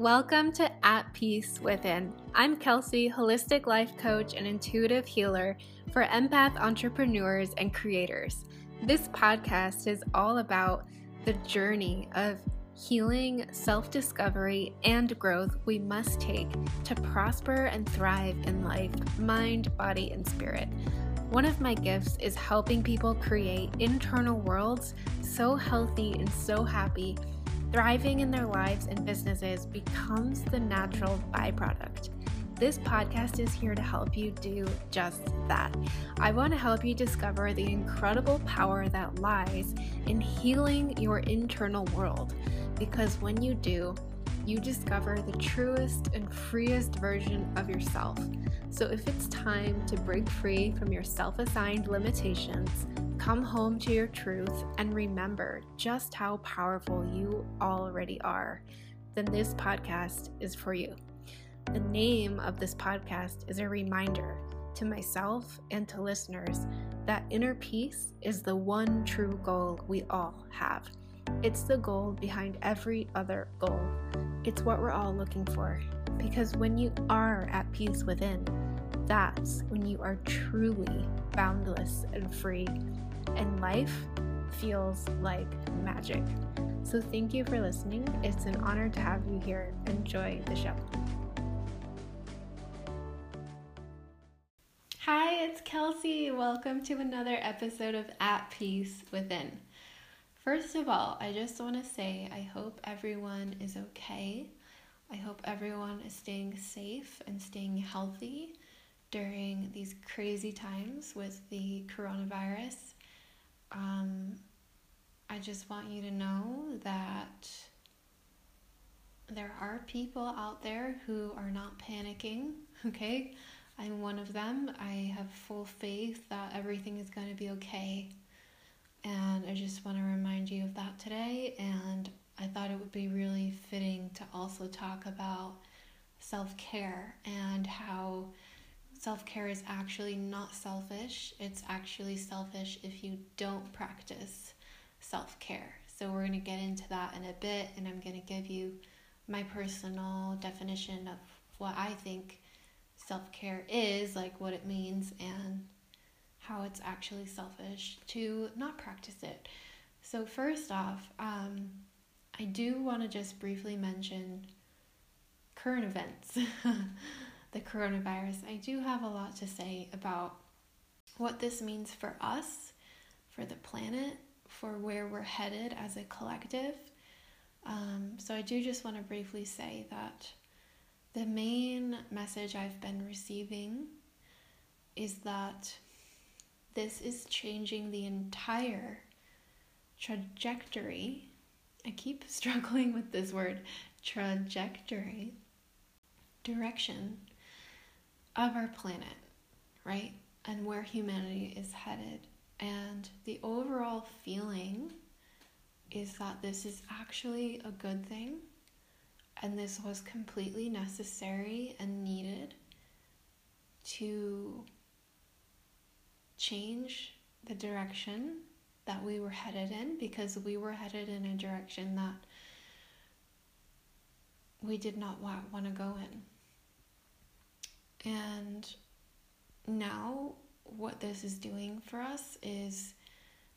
Welcome to At Peace Within. I'm Kelsey, holistic life coach and intuitive healer for empath entrepreneurs and creators. This podcast is all about the journey of healing, self discovery, and growth we must take to prosper and thrive in life, mind, body, and spirit. One of my gifts is helping people create internal worlds so healthy and so happy Thriving in their lives and businesses becomes the natural byproduct. This podcast is here to help you do just that. I want to help you discover the incredible power that lies in healing your internal world. Because when you do, you discover the truest and freest version of yourself. So if it's time to break free from your self assigned limitations, Come home to your truth and remember just how powerful you already are. Then this podcast is for you. The name of this podcast is a reminder to myself and to listeners that inner peace is the one true goal we all have. It's the goal behind every other goal. It's what we're all looking for. Because when you are at peace within, that's when you are truly boundless and free and life feels like magic. So, thank you for listening. It's an honor to have you here. Enjoy the show. Hi, it's Kelsey. Welcome to another episode of At Peace Within. First of all, I just want to say I hope everyone is okay. I hope everyone is staying safe and staying healthy during these crazy times with the coronavirus um, I just want you to know that there are people out there who are not panicking, okay? I'm one of them. I have full faith that everything is going to be okay. And I just want to remind you of that today. And I thought it would be really fitting to also talk about self care and how self care is actually not selfish. It's actually selfish if you don't practice self care. So, we're going to get into that in a bit, and I'm going to give you my personal definition of what I think self care is, like what it means, and how it's actually selfish to not practice it. So, first off, um, I do want to just briefly mention current events. the coronavirus, I do have a lot to say about what this means for us, for the planet, for where we're headed as a collective. Um, so, I do just want to briefly say that the main message I've been receiving is that this is changing the entire trajectory. I keep struggling with this word trajectory, direction of our planet, right? And where humanity is headed. And the overall feeling is that this is actually a good thing and this was completely necessary and needed to change the direction that we were headed in because we were headed in a direction that we did not want, want to go in. And now, what this is doing for us is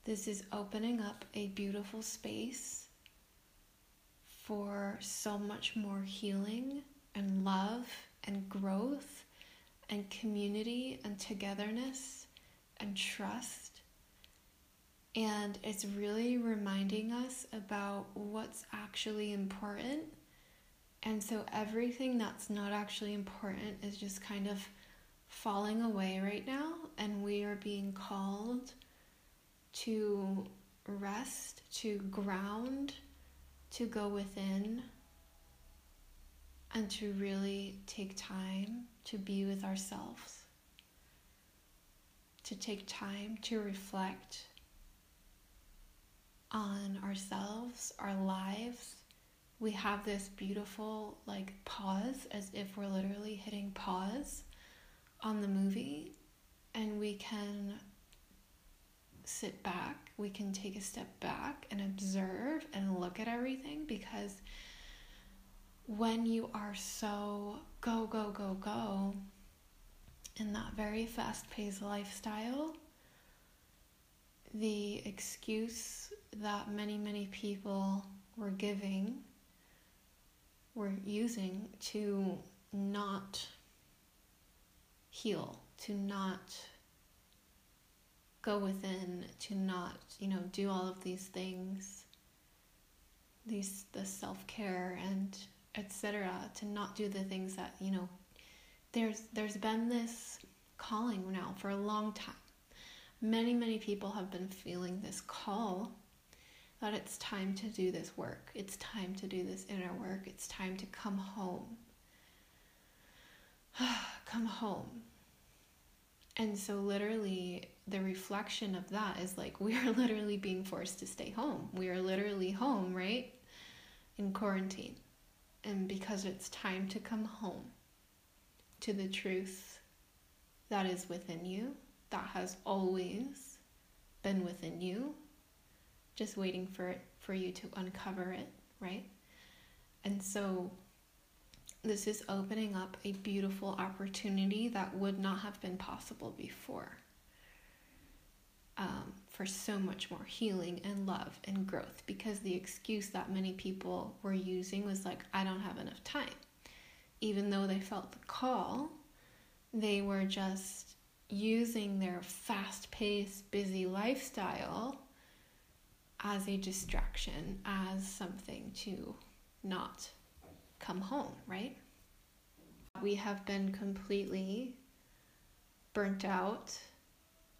this is opening up a beautiful space for so much more healing and love and growth and community and togetherness and trust. And it's really reminding us about what's actually important. And so everything that's not actually important is just kind of falling away right now, and we are being called to rest, to ground, to go within, and to really take time to be with ourselves, to take time to reflect on ourselves, our lives we have this beautiful like pause as if we're literally hitting pause on the movie and we can sit back, we can take a step back and observe and look at everything because when you are so go, go, go, go in that very fast paced lifestyle, the excuse that many, many people were giving, were using to not heal, to not go within, to not, you know, do all of these things, these the self-care and etc. to not do the things that, you know, there's there's been this calling now for a long time. Many, many people have been feeling this call that it's time to do this work. It's time to do this inner work. It's time to come home. come home. And so, literally, the reflection of that is like we are literally being forced to stay home. We are literally home, right? In quarantine. And because it's time to come home to the truth that is within you, that has always been within you, just waiting for it for you to uncover it, right? And so this is opening up a beautiful opportunity that would not have been possible before. Um, for so much more healing and love and growth because the excuse that many people were using was like, I don't have enough time even though they felt the call, they were just using their fast paced, busy lifestyle as a distraction, as something to not come home, right? We have been completely burnt out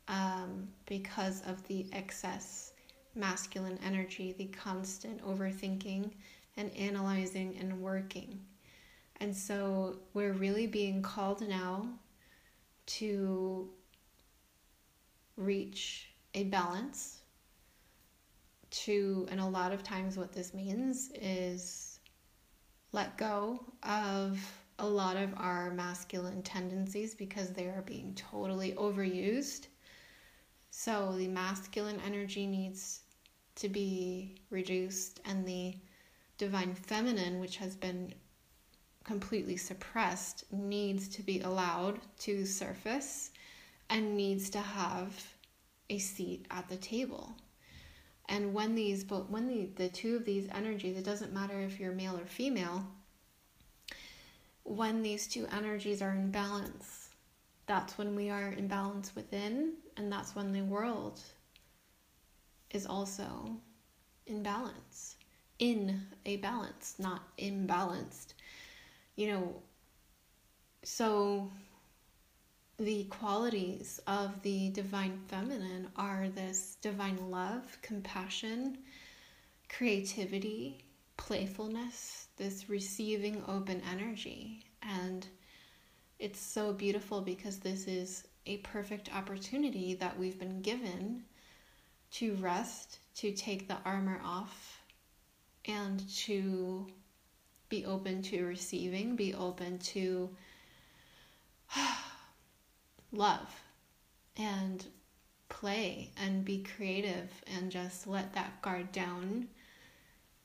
um, because of the excess masculine energy, the constant overthinking and analyzing and working. And so we're really being called now to reach a balance to and a lot of times what this means is let go of a lot of our masculine tendencies because they are being totally overused. So the masculine energy needs to be reduced and the divine feminine which has been completely suppressed needs to be allowed to surface and needs to have a seat at the table. And when these but when the, the two of these energies, it doesn't matter if you're male or female, when these two energies are in balance, that's when we are in balance within, and that's when the world is also in balance. In a balance, not imbalanced you know, so the qualities of the divine feminine are this divine love, compassion, creativity, playfulness, this receiving open energy. And it's so beautiful because this is a perfect opportunity that we've been given to rest, to take the armor off, and to be open to receiving, be open to uh, love and play and be creative and just let that guard down,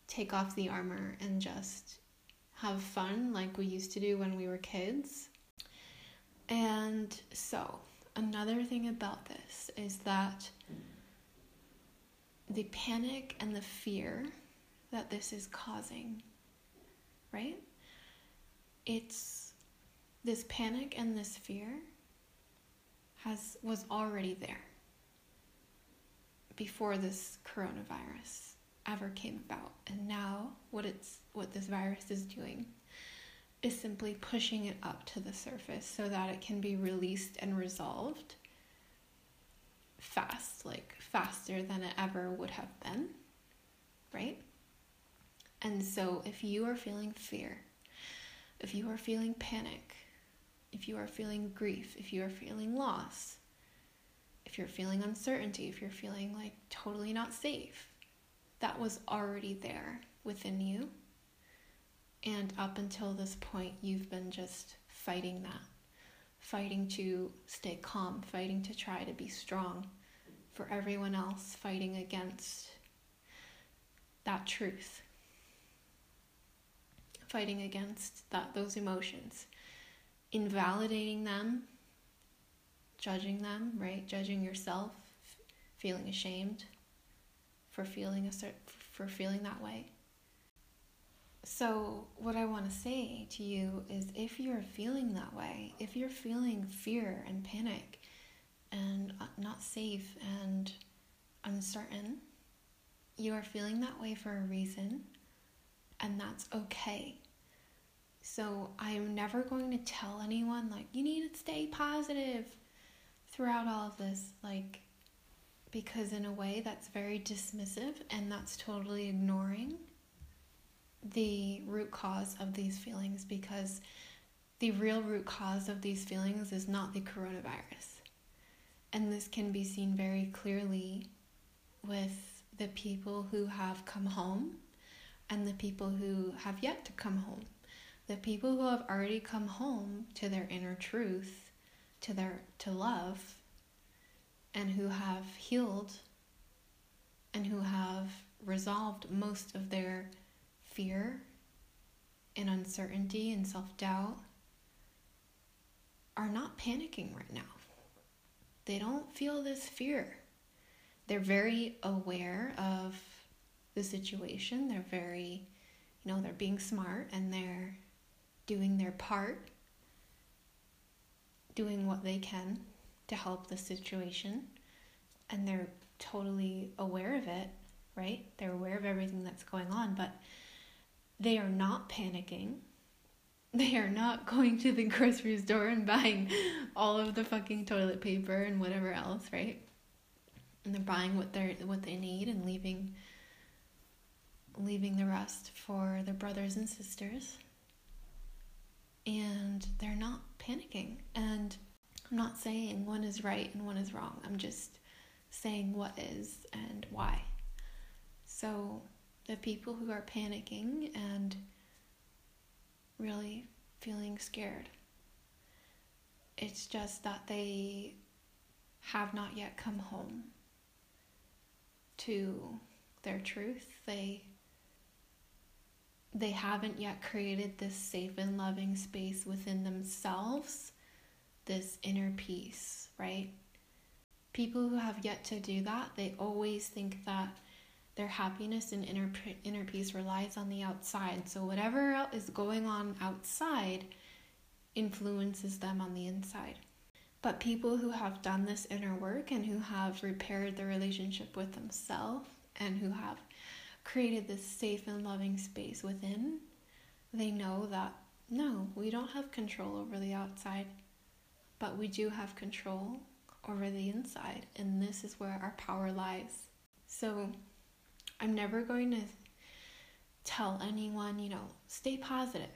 take off the armor and just have fun like we used to do when we were kids. And so, another thing about this is that the panic and the fear that this is causing right? It's this panic and this fear has was already there before this coronavirus ever came about. And now what it's what this virus is doing is simply pushing it up to the surface so that it can be released and resolved fast, like faster than it ever would have been, right? And so, if you are feeling fear, if you are feeling panic, if you are feeling grief, if you are feeling loss, if you're feeling uncertainty, if you're feeling like totally not safe, that was already there within you. And up until this point, you've been just fighting that, fighting to stay calm, fighting to try to be strong for everyone else, fighting against that truth fighting against that those emotions, invalidating them, judging them, right? Judging yourself, feeling ashamed for feeling a for feeling that way. So, what I want to say to you is if you're feeling that way, if you're feeling fear and panic and uh, not safe and uncertain, you are feeling that way for a reason, and that's okay. So, I'm never going to tell anyone, like, you need to stay positive throughout all of this. Like, because in a way that's very dismissive and that's totally ignoring the root cause of these feelings because the real root cause of these feelings is not the coronavirus. And this can be seen very clearly with the people who have come home and the people who have yet to come home. The people who have already come home to their inner truth, to their to love, and who have healed and who have resolved most of their fear and uncertainty and self doubt are not panicking right now. They don't feel this fear. They're very aware of the situation. They're very, you know, they're being smart and they're doing their part, doing what they can to help the situation and they're totally aware of it, right? They're aware of everything that's going on, but they are not panicking. They are not going to the grocery store and buying all of the fucking toilet paper and whatever else, right? And they're buying what they what they need and leaving leaving the rest for their brothers and sisters. And they're not panicking. And I'm not saying one is right and one is wrong. I'm just saying what is and why. So, the people who are panicking and really feeling scared, it's just that they have not yet come home to their truth. They they haven't yet created this safe and loving space within themselves this inner peace, right? People who have yet to do that, they always think that their happiness and inner inner peace relies on the outside. So whatever is going on outside influences them on the inside. But people who have done this inner work and who have repaired their relationship with themselves and who have created this safe and loving space within, they know that no, we don't have control over the outside but we do have control over the inside, and this is where our power lies. So, I'm never going to tell anyone, you know, stay positive.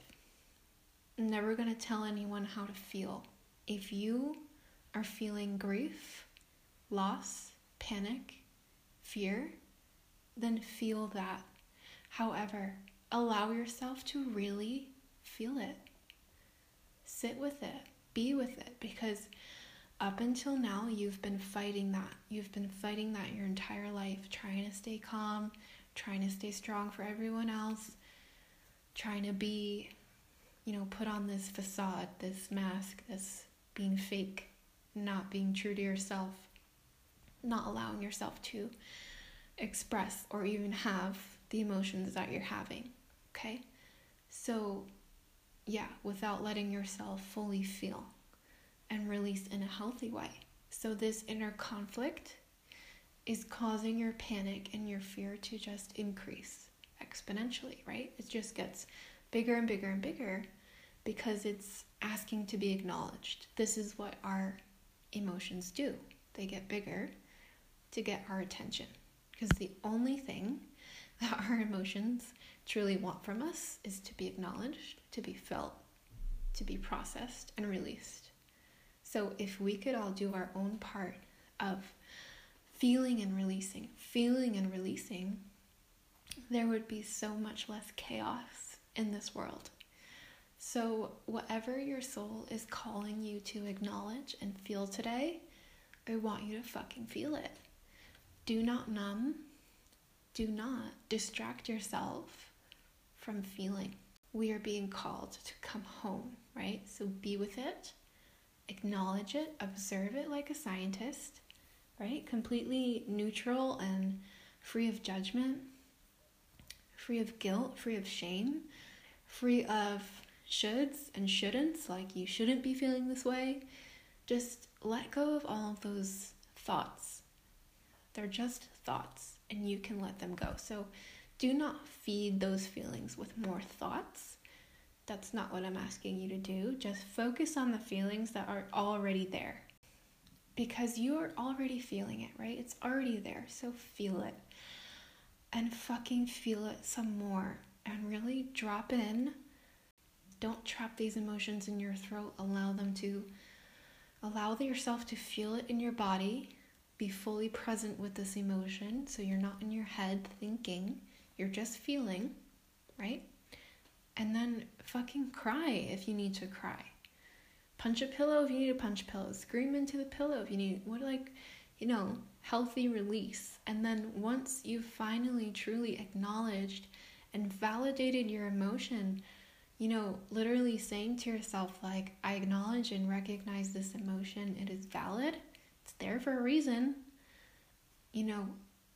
I'm never going to tell anyone how to feel. If you are feeling grief, loss, panic, fear, then feel that. However, allow yourself to really feel it. Sit with it be with it because up until now you've been fighting that. You've been fighting that your entire life, trying to stay calm, trying to stay strong for everyone else, trying to be, you know, put on this facade, this mask, this being fake, not being true to yourself, not allowing yourself to express or even have the emotions that you're having. Okay? So yeah, without letting yourself fully feel and release in a healthy way. So, this inner conflict is causing your panic and your fear to just increase exponentially, right? It just gets bigger and bigger and bigger because it's asking to be acknowledged. This is what our emotions do, they get bigger to get our attention. Because the only thing that our emotions truly want from us is to be acknowledged, to be felt, to be processed and released. So, if we could all do our own part of feeling and releasing, feeling and releasing, there would be so much less chaos in this world. So, whatever your soul is calling you to acknowledge and feel today, I want you to fucking feel it. Do not numb. Do not distract yourself from feeling. we are being called to come home, right? So be with it, acknowledge it, observe it like a scientist, right? Completely neutral and free of judgment, free of guilt, free of shame, free of shoulds and shouldn'ts, like you shouldn't be feeling this way. Just let go of all of those thoughts. They're just thoughts, and you can let them go. So do not feed those feelings with more thoughts. That's not what I'm asking you to do. Just focus on the feelings that are already there. Because you are already feeling it, right? It's already there. So feel it. And fucking feel it some more. And really drop in. Don't trap these emotions in your throat. Allow them to, allow yourself to feel it in your body. Be fully present with this emotion so you're not in your head thinking you're just feeling, right? And then fucking cry if you need to cry. Punch a pillow if you need to punch a pillow. Scream into the pillow if you need what like, you know, healthy release. And then once you've finally truly acknowledged and validated your emotion, you know, literally saying to yourself, like, I acknowledge and recognize this emotion, it is valid, there for a reason, you know,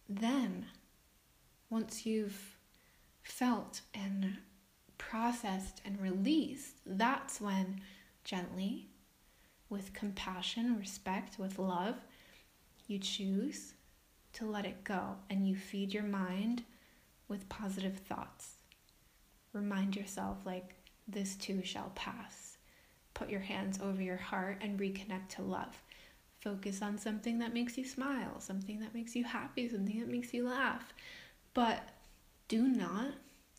then once you've felt and processed and released, that's when gently, with compassion, respect, with love, you choose to let it go and you feed your mind with positive thoughts. Remind yourself, like, this too shall pass. Put your hands over your heart and reconnect to love. Focus on something that makes you smile, something that makes you happy, something that makes you laugh. But do not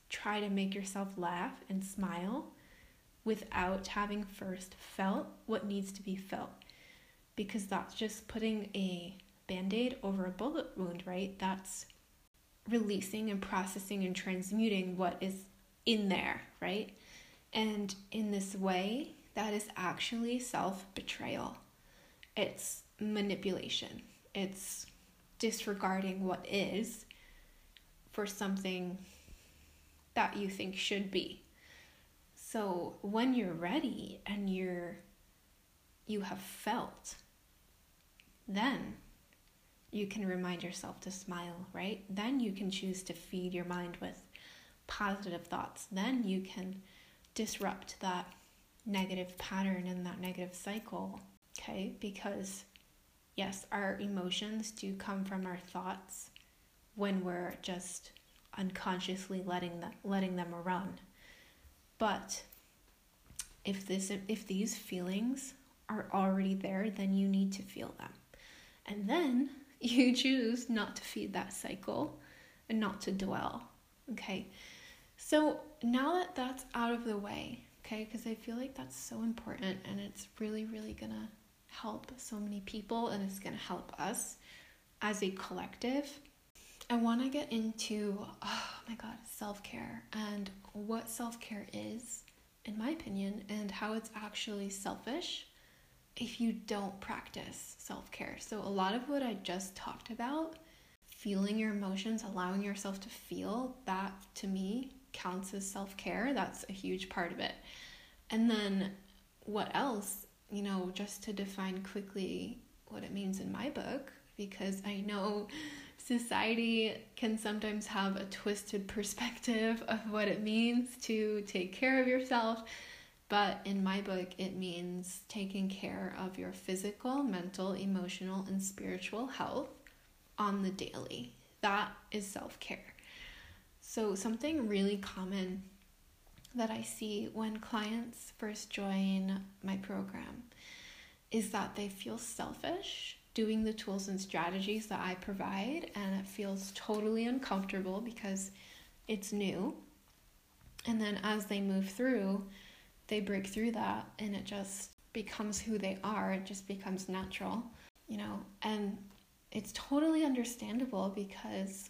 try to make yourself laugh and smile without having first felt what needs to be felt. Because that's just putting a band aid over a bullet wound, right? That's releasing and processing and transmuting what is in there, right? And in this way, that is actually self betrayal. It's manipulation. It's disregarding what is for something that you think should be. So when you're ready and you're you have felt, then you can remind yourself to smile, right? Then you can choose to feed your mind with positive thoughts. Then you can disrupt that negative pattern and that negative cycle, okay? Because yes, our emotions do come from our thoughts when we're just unconsciously letting them letting them run. But if this if these feelings are already there, then you need to feel them. And then you choose not to feed that cycle and not to dwell. Okay? So now that that's out of the way, okay? Because I feel like that's so important and it's really, really gonna help so many people and it's gonna help us as a collective I want to get into, oh my God, self care and what self care is, in my opinion, and how it's actually selfish if you don't practice self care. So, a lot of what I just talked about, feeling your emotions, allowing yourself to feel, that to me counts as self care. That's a huge part of it. And then, what else? You know, just to define quickly what it means in my book, because I know society can sometimes have a twisted perspective of what it means to take care of yourself. But in my book, it means taking care of your physical, mental, emotional, and spiritual health on the daily. That is self care. So, something really common that I see when clients first join my program is that they feel selfish doing the tools and strategies that I provide, and it feels totally uncomfortable because it's new. And then as they move through, they break through that, and it just becomes who they are, it just becomes natural, you know, and it's totally understandable because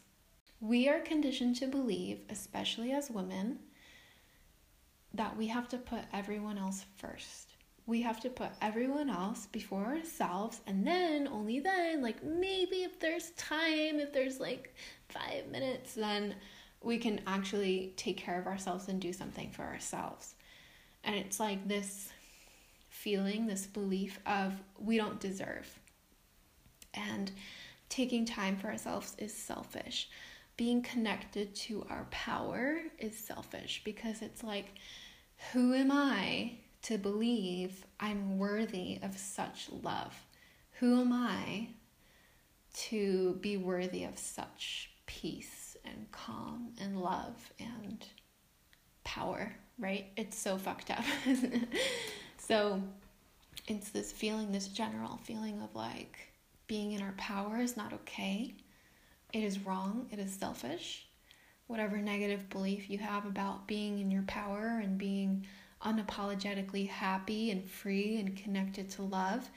we are conditioned to believe, especially as women, that we have to put everyone else first we have to put everyone else before ourselves and then only then like maybe if there's time if there's like 5 minutes then we can actually take care of ourselves and do something for ourselves. And it's like this feeling, this belief of we don't deserve. And taking time for ourselves is selfish. Being connected to our power is selfish because it's like, who am I to believe I'm worthy of such love? Who am I to be worthy of such peace and calm and love and power, right? It's so fucked up. So it's this feeling, this general feeling of like being in our power is not okay. It is wrong. It is selfish. Whatever negative belief you have about being in your power and being unapologetically happy and free and connected to love,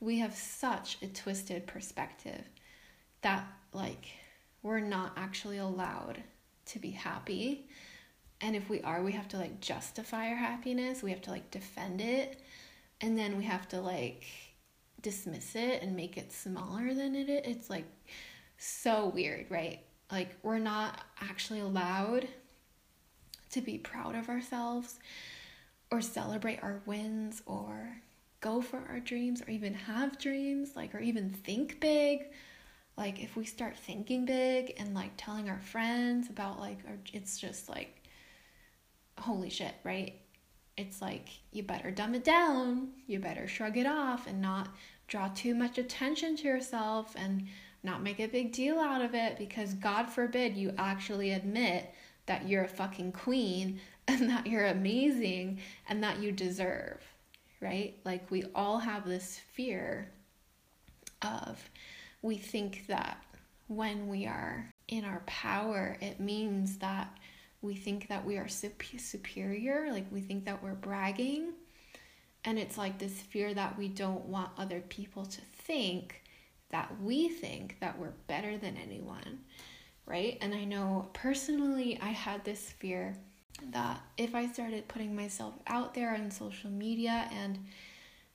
we have such a twisted perspective that, like, we're not actually allowed to be happy. And if we are, we have to like justify our happiness, we have to like defend it, and then we have to like dismiss it and make it smaller than it is. It's like so weird, right? Like we're not actually allowed to be proud of ourselves or celebrate our wins or go for our dreams or even have dreams, like or even think big. Like if we start thinking big and like telling our friends about like our it's just like holy shit, right? It's like you better dumb it down, you better shrug it off and not draw too much attention to yourself and not make a big deal out of it because God forbid you actually admit that you're a fucking queen and that you're amazing and that you deserve, right? Like we all have this fear of we think that when we are in our power, it means that we think that we are superior, like we think that we're bragging and it's like this fear that we don't want other people to think that we think that we're better than anyone, right? And I know personally, I had this fear that if I started putting myself out there on social media and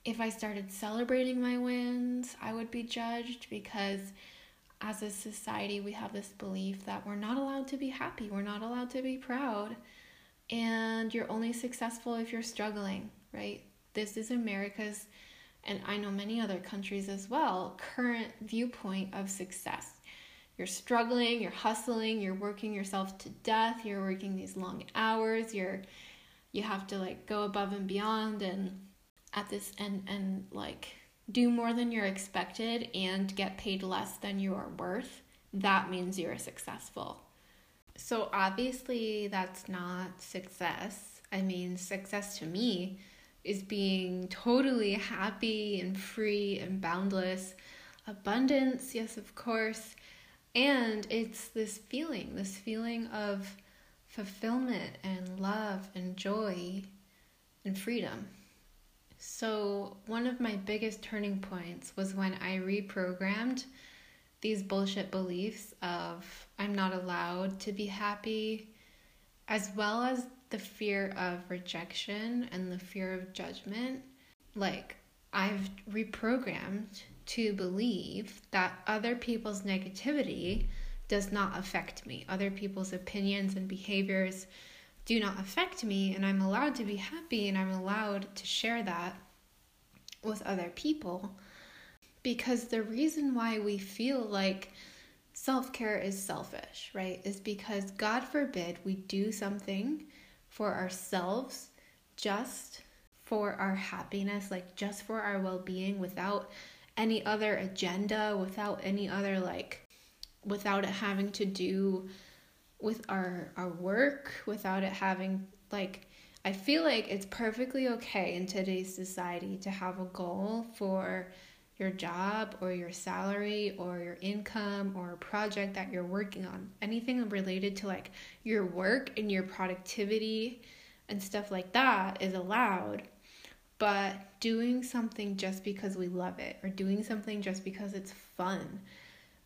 if I started celebrating my wins, I would be judged because as a society, we have this belief that we're not allowed to be happy, we're not allowed to be proud, and you're only successful if you're struggling, right? This is America's, and I know many other countries as well, current viewpoint of success. You're struggling, you're hustling, you're working yourself to death, you're working these long hours, you're you have to like go above and beyond and at this and and like do more than you're expected and get paid less than you are worth, that means you're successful. So obviously that's not success. I mean, success to me is being totally happy and free and boundless. Abundance, yes, of course. And it's this feeling, this feeling of fulfillment and love and joy and freedom. So, one of my biggest turning points was when I reprogrammed these bullshit beliefs of I'm not allowed to be happy, as well as the fear of rejection and the fear of judgment, like I've reprogrammed to believe that other people's negativity does not affect me. Other people's opinions and behaviors do not affect me, and I'm allowed to be happy and I'm allowed to share that with other people. Because the reason why we feel like self care is selfish, right, is because God forbid we do something for ourselves, just for our happiness, like just for our well being without any other agenda, without any other like, without it having to do with our our work, without it having like I feel like it's perfectly okay in today's society to have a goal for your job or your salary or your income or a project that you're working on. Anything related to like your work and your productivity and stuff like that is allowed. But doing something just because we love it or doing something just because it's fun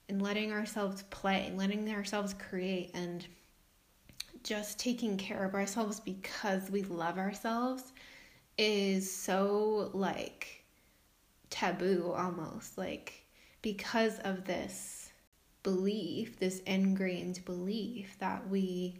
and letting ourselves play, letting ourselves create and just taking care of ourselves because we love ourselves is so like taboo almost like because of this belief, this ingrained belief that we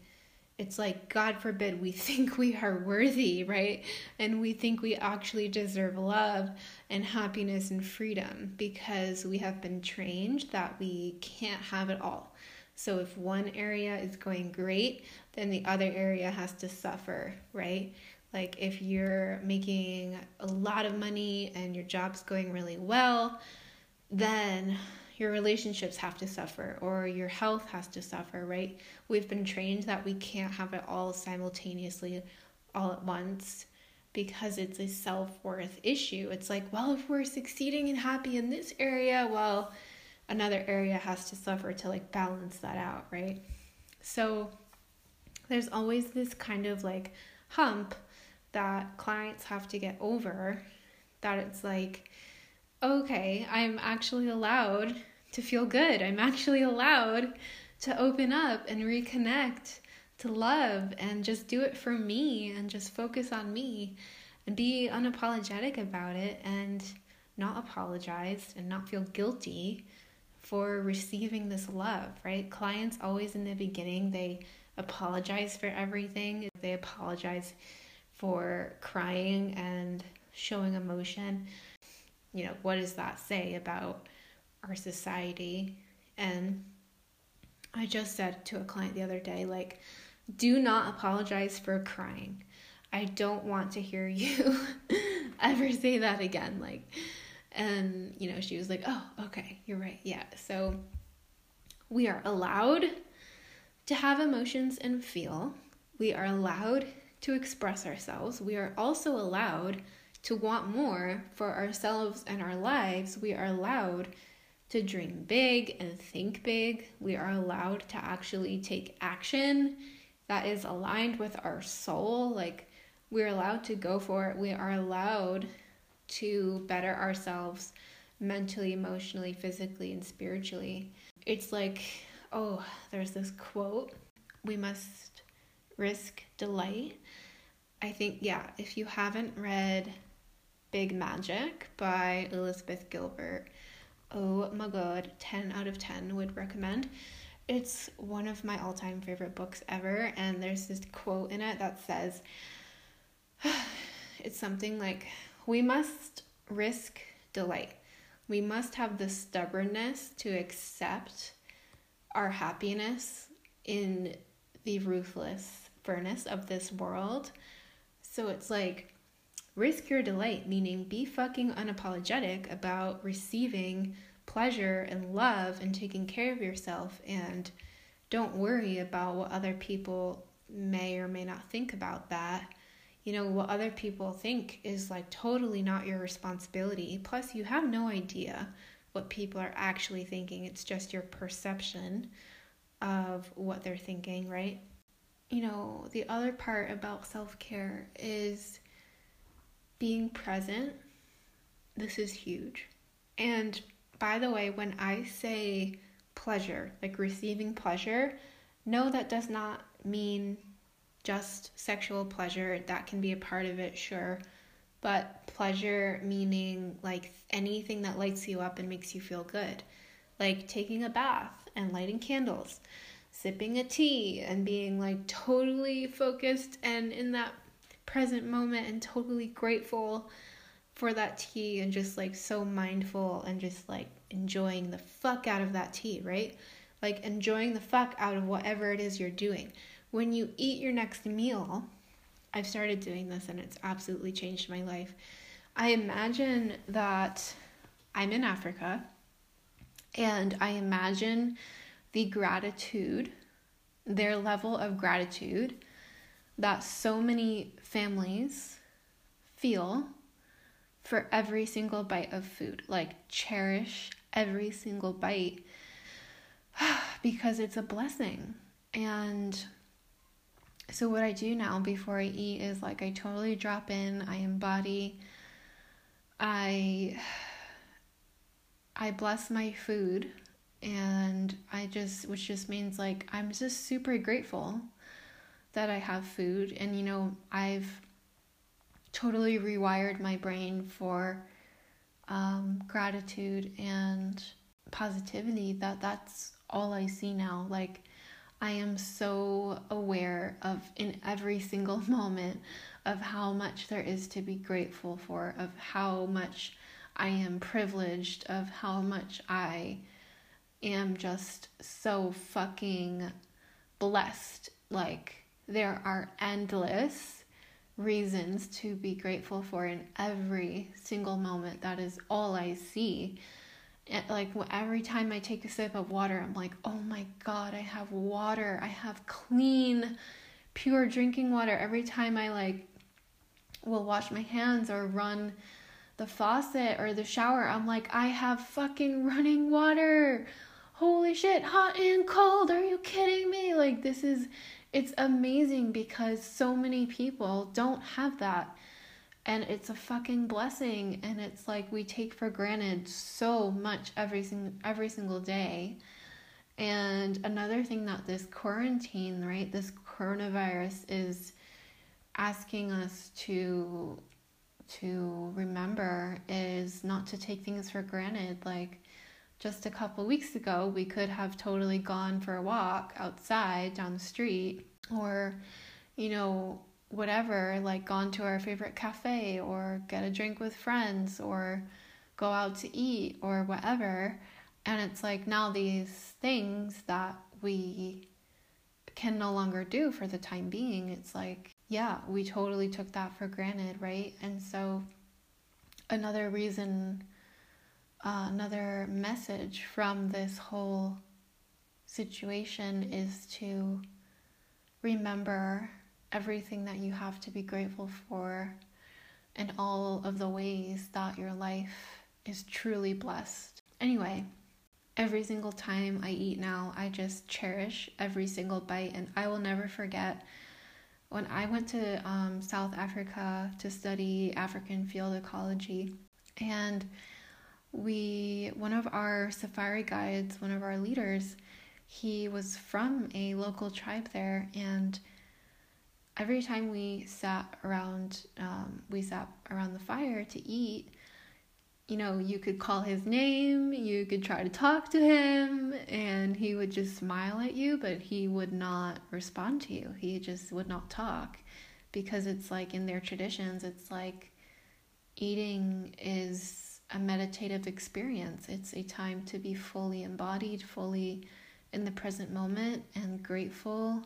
it's like god forbid we think we are worthy right? And we think we actually deserve love and happiness and freedom because we have been trained that we can't have it all. So if one area is going great then the other area has to suffer right like if you're making a lot of money and your job's going really well then your relationships have to suffer or your health has to suffer, right? We've been trained that we can't have it all simultaneously all at once because it's a self worth issue. It's like, well, if we're succeeding and happy in this area, well, another area has to suffer to like balance that out, right? So there's always this kind of like hump that clients have to get over that it's like, okay, I'm actually allowed to feel good. I'm actually allowed to open up and reconnect to love and just do it for me and just focus on me and be unapologetic about it and not apologize and not feel guilty for receiving this love, right? Clients always in the beginning, they apologize for everything. They apologize for crying and showing emotion you know, what does that say about our society? And I just said to a client the other day, like, do not apologize for crying. I don't want to hear you ever say that again. Like, and, you know, she was like, oh, okay, you're right. Yeah. So we are allowed to have emotions and feel. We are allowed to express ourselves. We are also allowed to want more for ourselves and our lives, we are allowed to dream big and think big. We are allowed to actually take action that is aligned with our soul. Like, we're allowed to go for it. We are allowed to better ourselves mentally, emotionally, physically, and spiritually. It's like, oh, there's this quote we must risk delight. I think, yeah, if you haven't read Big Magic by Elizabeth Gilbert. Oh my god, 10 out of 10 would recommend. It's one of my all time favorite books ever, and there's this quote in it that says, it's something like, We must risk delight. We must have the stubbornness to accept our happiness in the ruthless furnace of this world. So it's like, Risk your delight, meaning be fucking unapologetic about receiving pleasure and love and taking care of yourself and don't worry about what other people may or may not think about that. You know, what other people think is like totally not your responsibility. Plus, you have no idea what people are actually thinking, it's just your perception of what they're thinking, right? You know, the other part about self care is being present, this is huge. And by the way, when I say pleasure, like receiving pleasure, no, that does not mean just sexual pleasure. That can be a part of it, sure. But pleasure meaning like anything that lights you up and makes you feel good. Like taking a bath and lighting candles, sipping a tea and being like totally focused and in that present moment and totally grateful for that tea and just like so mindful and just like enjoying the fuck out of that tea, right? Like enjoying the fuck out of whatever it is you're doing. When you eat your next meal, I've started doing this and it's absolutely changed my life. I imagine that I'm in Africa and I imagine the gratitude, their level of gratitude that so many families feel for every single bite of food. Like, cherish every single bite because it's a blessing. And so, what I do now before I eat is like I totally drop in, I embody, I. I bless my food and I just which just means like I'm just super grateful that I have food. And, you know, I've totally rewired my brain for um, gratitude and positivity that that's all I see now. Like, I am so aware of in every single moment of how much there is to be grateful for, of how much I am privileged, of how much I am just so fucking blessed. Like, there are endless reasons to be grateful for in every single moment. That is all I see. It, like every time I take a sip of water, I'm like, oh my god, I have water. I have clean, pure drinking water. Every time I like will wash my hands or run the faucet or the shower, I'm like, I have fucking running water. Holy shit, hot and cold. Are you kidding me? Like, this is, it's amazing because so many people don't have that and it's a fucking blessing and it's like we take for granted so much every single every single day and another thing that this quarantine right this coronavirus is asking us to to remember is not to take things for granted like just a couple weeks ago we could have totally gone for a walk outside down the street or you know whatever, like gone to our favorite cafe or get a drink with friends or go out to eat or whatever. And it's like now these things that we can no longer do for the time being, it's like, yeah, we totally took that for granted, right? And so, another reason, uh, another message from this whole situation is to remember everything that you have to be grateful for and all of the ways that your life is truly blessed. Anyway, every single time I eat now, I just cherish every single bite, and I will never forget when I went to um, South Africa to study African field ecology, and we, one of our safari guides, one of our leaders, he was from a local tribe there, and every time we sat around um, we sat around the fire to eat you know you could call his name you could try to talk to him and he would just smile at you but he would not respond to you. He just would not talk. Because it's like in their traditions it's like eating is a meditative experience. It's a time to be fully embodied fully in the present moment and grateful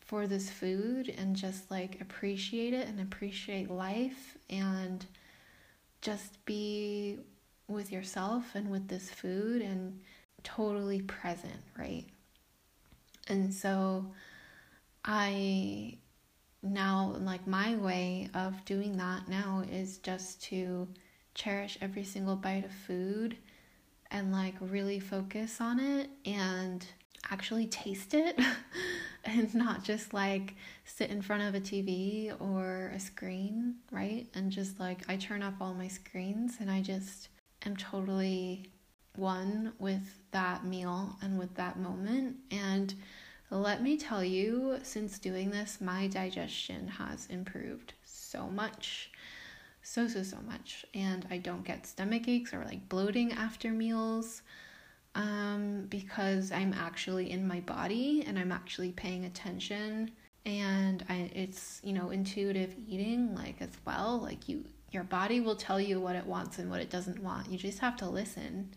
for this food and just like appreciate it and appreciate life and just be with yourself and with this food and totally present, right? And so I now, like, my way of doing that now is just to cherish every single bite of food and like really focus on it and actually taste it and not just like sit in front of a TV or a screen, right? And just like I turn off all my screens and I just am totally one with that meal and with that moment. And let me tell you, since doing this, my digestion has improved so much. So, so, so much. And I don't get stomach aches or like bloating after meals um, because I'm actually in my body and I'm actually paying attention. And I, it's you know intuitive eating like as well. Like you your body will tell you what it wants and what it doesn't want. You just have to listen.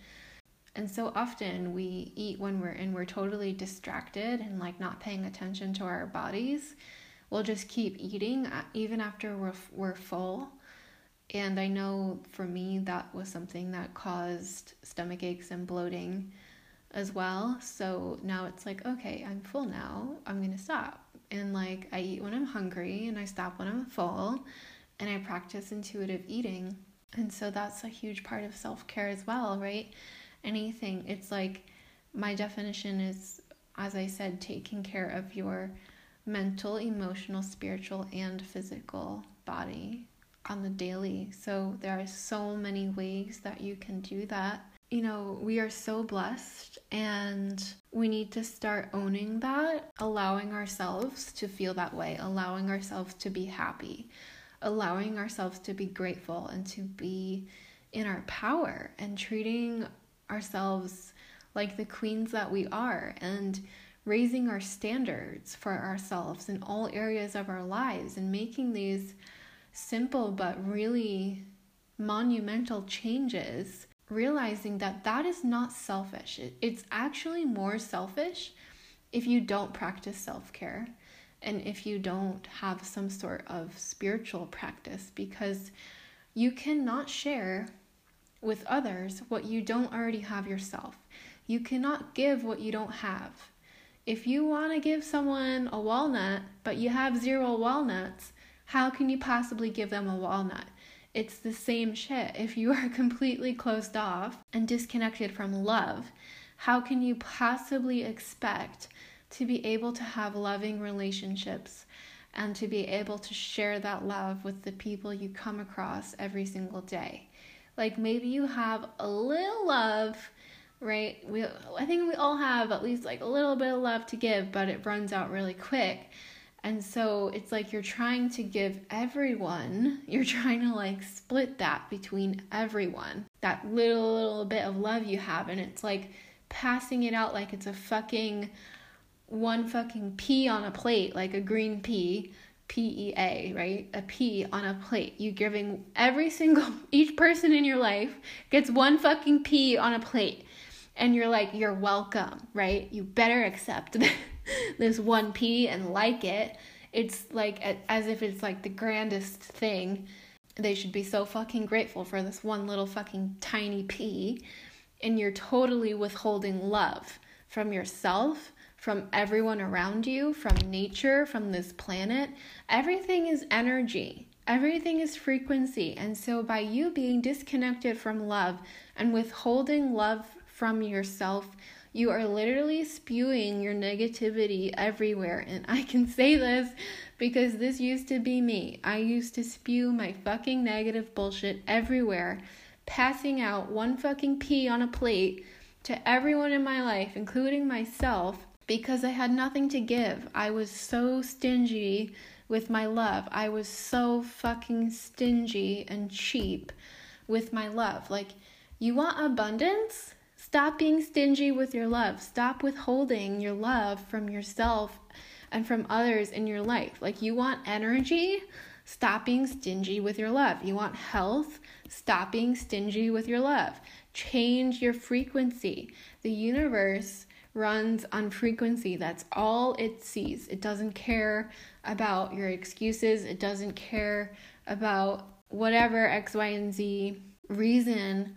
And so often we eat when we're and we're totally distracted and like not paying attention to our bodies. We'll just keep eating uh, even after we're, we're full and I know for me that was something that caused stomach aches and bloating as well. So now it's like, okay, I'm full now. I'm going to stop. And like I eat when I'm hungry and I stop when I'm full and I practice intuitive eating. And so that's a huge part of self care as well, right? Anything. It's like my definition is, as I said, taking care of your mental, emotional, spiritual, and physical body on the daily. So there are so many ways that you can do that. You know, we are so blessed and we need to start owning that, allowing ourselves to feel that way, allowing ourselves to be happy, allowing ourselves to be grateful and to be in our power and treating ourselves like the queens that we are and raising our standards for ourselves in all areas of our lives and making these simple but really monumental changes realizing that that is not selfish it's actually more selfish if you don't practice self-care and if you don't have some sort of spiritual practice because you cannot share with others what you don't already have yourself. You cannot give what you don't have. If you want to give someone a walnut, but you have zero walnuts, how can you possibly give them a walnut? It's the same shit. If you are completely closed off and disconnected from love, how can you possibly expect to be able to have loving relationships and to be able to share that love with the people you come across every single day. Like maybe you have a little love, right? We I think we all have at least like a little bit of love to give, but it runs out really quick. And so it's like you're trying to give everyone, you're trying to like split that between everyone. That little little bit of love you have and it's like passing it out like it's a fucking one fucking pea on a plate, like a green pea, P E A, right? A pea on a plate. You giving every single, each person in your life gets one fucking pea on a plate. And you're like, you're welcome, right? You better accept this one pea and like it. It's like as if it's like the grandest thing. They should be so fucking grateful for this one little fucking tiny pea. And you're totally withholding love from yourself from everyone around you, from nature, from this planet. Everything is energy. Everything is frequency. And so, by you being disconnected from love and withholding love from yourself, you are literally spewing your negativity everywhere. And I can say this because this used to be me. I used to spew my fucking negative bullshit everywhere, passing out one fucking pea on a plate to everyone in my life, including myself because I had nothing to give. I was so stingy with my love. I was so fucking stingy and cheap with my love. Like, you want abundance? Stop being stingy with your love. Stop withholding your love from yourself and from others in your life. Like, you want energy? Stop being stingy with your love. You want health? Stop being stingy with your love. Change your frequency. The universe runs on frequency. That's all it sees. It doesn't care about your excuses, it doesn't care about whatever X, Y, and Z reason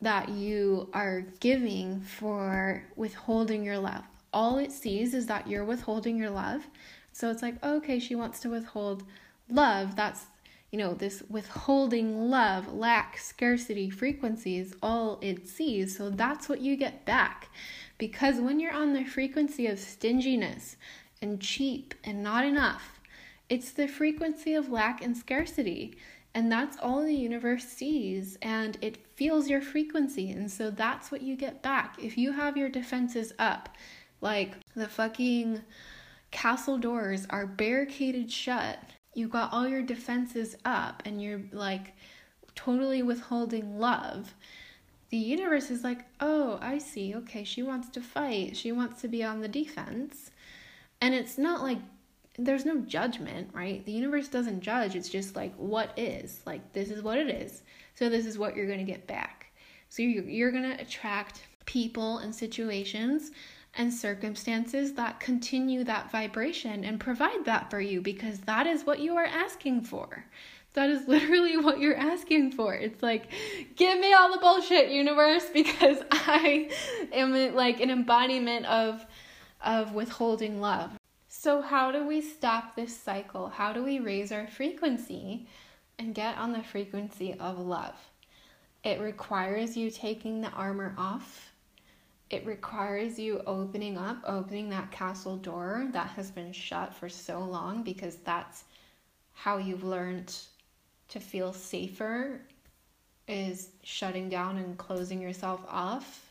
that you are giving for withholding your love. All it sees is that you're withholding your love. So it's like, okay, she wants to withhold love. That's, you know, this withholding love, lack, scarcity, frequencies, all it sees. So that's what you get back. Because when you're on the frequency of stinginess and cheap and not enough, it's the frequency of lack and scarcity. And that's all the universe sees, and it feels your frequency. And so that's what you get back. If you have your defenses up, like the fucking castle doors are barricaded shut, you've got all your defenses up, and you're like totally withholding love the universe is like, oh, I see. Okay, she wants to fight. She wants to be on the defense. And it's not like there's no judgment, right? The universe doesn't judge. It's just like what is. Like this is what it is. So this is what you're going to get back. So you're, you're going to attract people and situations and circumstances that continue that vibration and provide that for you because that is what you are asking for. That is literally what you're asking for. It's like, give me all the bullshit, universe, because I am like an embodiment of of withholding love. So how do we stop this cycle? How do we raise our frequency and get on the frequency of love? It requires you taking the armor off. It requires you opening up, opening that castle door that has been shut for so long because that's how you've learned to feel safer is shutting down and closing yourself off,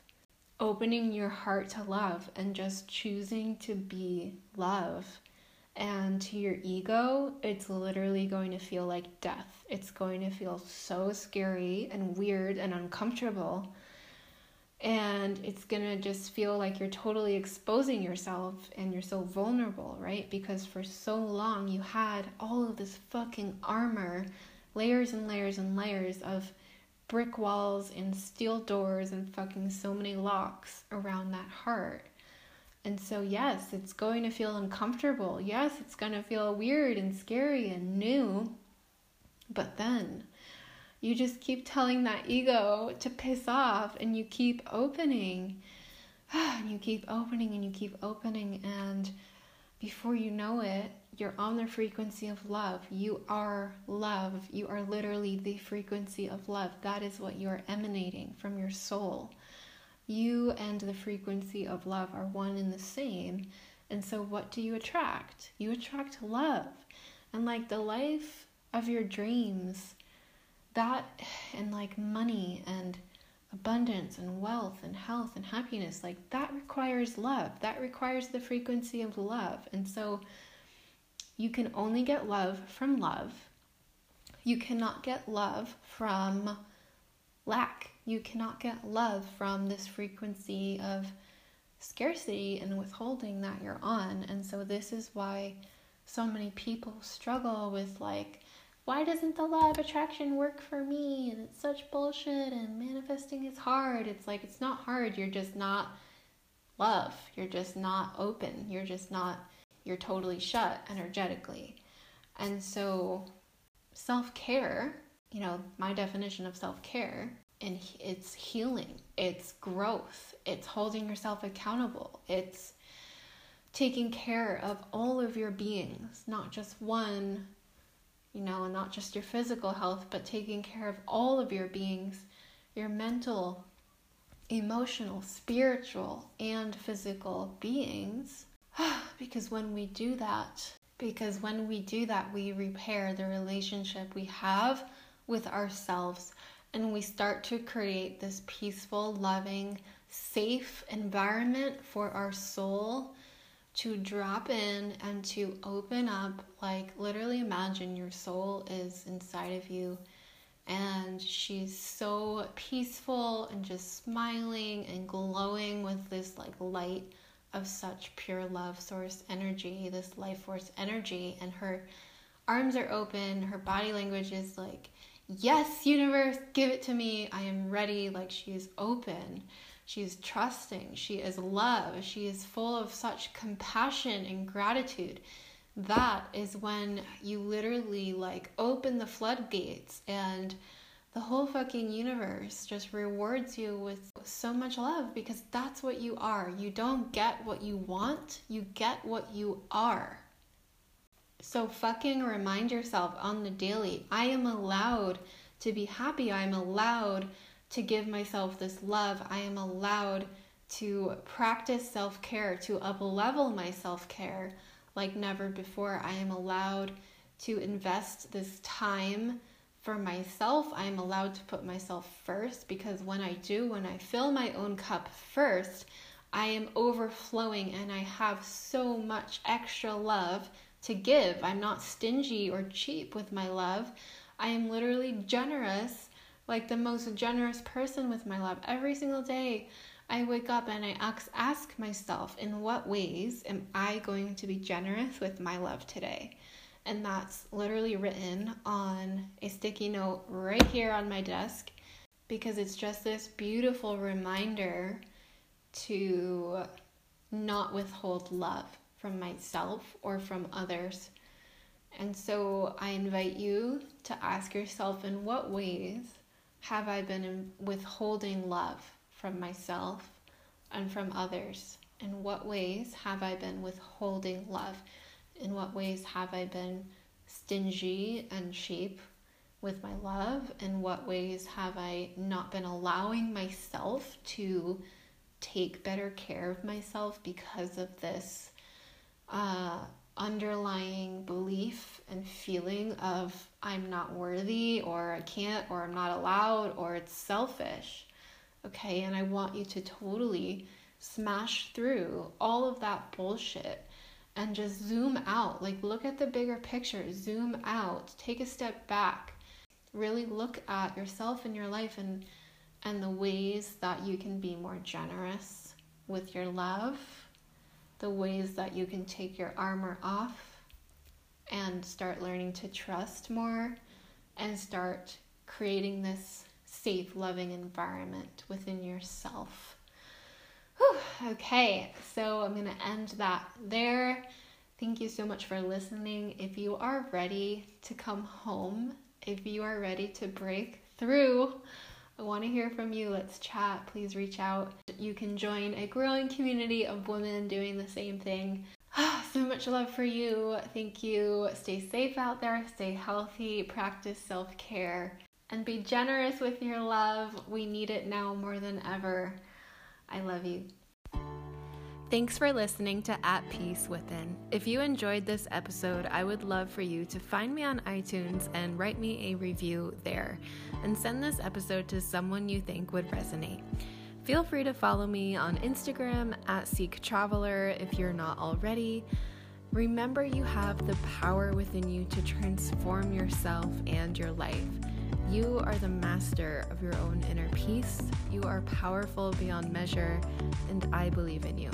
opening your heart to love and just choosing to be love. And to your ego, it's literally going to feel like death. It's going to feel so scary and weird and uncomfortable and it's gonna just feel like you're totally exposing yourself and you're so vulnerable, right? Because for so long you had all of this fucking armor, layers and layers and layers of brick walls and steel doors and fucking so many locks around that heart. And so, yes, it's going to feel uncomfortable. Yes, it's going to feel weird and scary and new. But then you just keep telling that ego to piss off and you keep opening. And you keep opening and you keep opening. And before you know it, you're on the frequency of love. You are love. You are literally the frequency of love. That is what you are emanating from your soul. You and the frequency of love are one and the same. And so, what do you attract? You attract love. And like the life of your dreams, that and like money and abundance and wealth and health and happiness, like that requires love. That requires the frequency of love. And so, you can only get love from love. You cannot get love from lack. You cannot get love from this frequency of scarcity and withholding that you're on. And so, this is why so many people struggle with, like, why doesn't the law of attraction work for me? And it's such bullshit, and manifesting is hard. It's like, it's not hard. You're just not love. You're just not open. You're just not you're totally shut energetically. And so, self care, you know, my definition of self care, and it's healing, it's growth, it's holding yourself accountable, it's taking care of all of your beings, not just one, you know, and not just your physical health, but taking care of all of your beings, your mental, emotional, spiritual, and physical beings because when we do that, because when we do that, we repair the relationship we have with ourselves and we start to create this peaceful, loving, safe environment for our soul to drop in and to open up. Like, literally, imagine your soul is inside of you and she's so peaceful and just smiling and glowing with this like light of such pure love source energy, this life force energy, and her arms are open, her body language is like, Yes, universe, give it to me. I am ready. Like she's open. She's trusting. She is love. She is full of such compassion and gratitude. That is when you literally like open the floodgates and the whole fucking universe just rewards you with so much love because that's what you are. You don't get what you want, you get what you are. So fucking remind yourself on the daily I am allowed to be happy. I am allowed to give myself this love. I am allowed to practice self care, to up level my self care like never before. I am allowed to invest this time for myself, I am allowed to put myself first because when I do, when I fill my own cup first, I am overflowing and I have so much extra love to give. I'm not stingy or cheap with my love. I am literally generous, like the most generous person with my love. Every single day, I wake up and I ask, ask myself, in what ways am I going to be generous with my love today? And that's literally written on a sticky note right here on my desk because it's just this beautiful reminder to not withhold love from myself or from others. And so I invite you to ask yourself in what ways have I been withholding love from myself and from others? In what ways have I been withholding love? In what ways have I been stingy and cheap with my love? In what ways have I not been allowing myself to take better care of myself because of this uh, underlying belief and feeling of I'm not worthy or I can't or I'm not allowed or it's selfish? Okay, and I want you to totally smash through all of that bullshit and just zoom out. Like, look at the bigger picture, zoom out, take a step back, really look at yourself and your life and and the ways that you can be more generous with your love, the ways that you can take your armor off and start learning to trust more and start creating this safe, loving environment within yourself. Whew, okay, so I'm going to end that there. Thank you so much for listening. If you are ready to come home, if you are ready to break through, I want to hear from you. Let's chat. Please reach out. You can join a growing community of women doing the same thing. so much love for you. Thank you. Stay safe out there, stay healthy, practice self care, and be generous with your love. We need it now more than ever. I love you. Thanks for listening to At Peace Within. If you enjoyed this episode, I would love for you to find me on iTunes and write me a review there, and send this episode to someone you think would resonate. Feel free to follow me on Instagram at Seek Traveler if you're not already. Remember, you have the power within you to transform yourself and your life. You are the master of your own inner peace. You are powerful beyond measure, and I believe in you.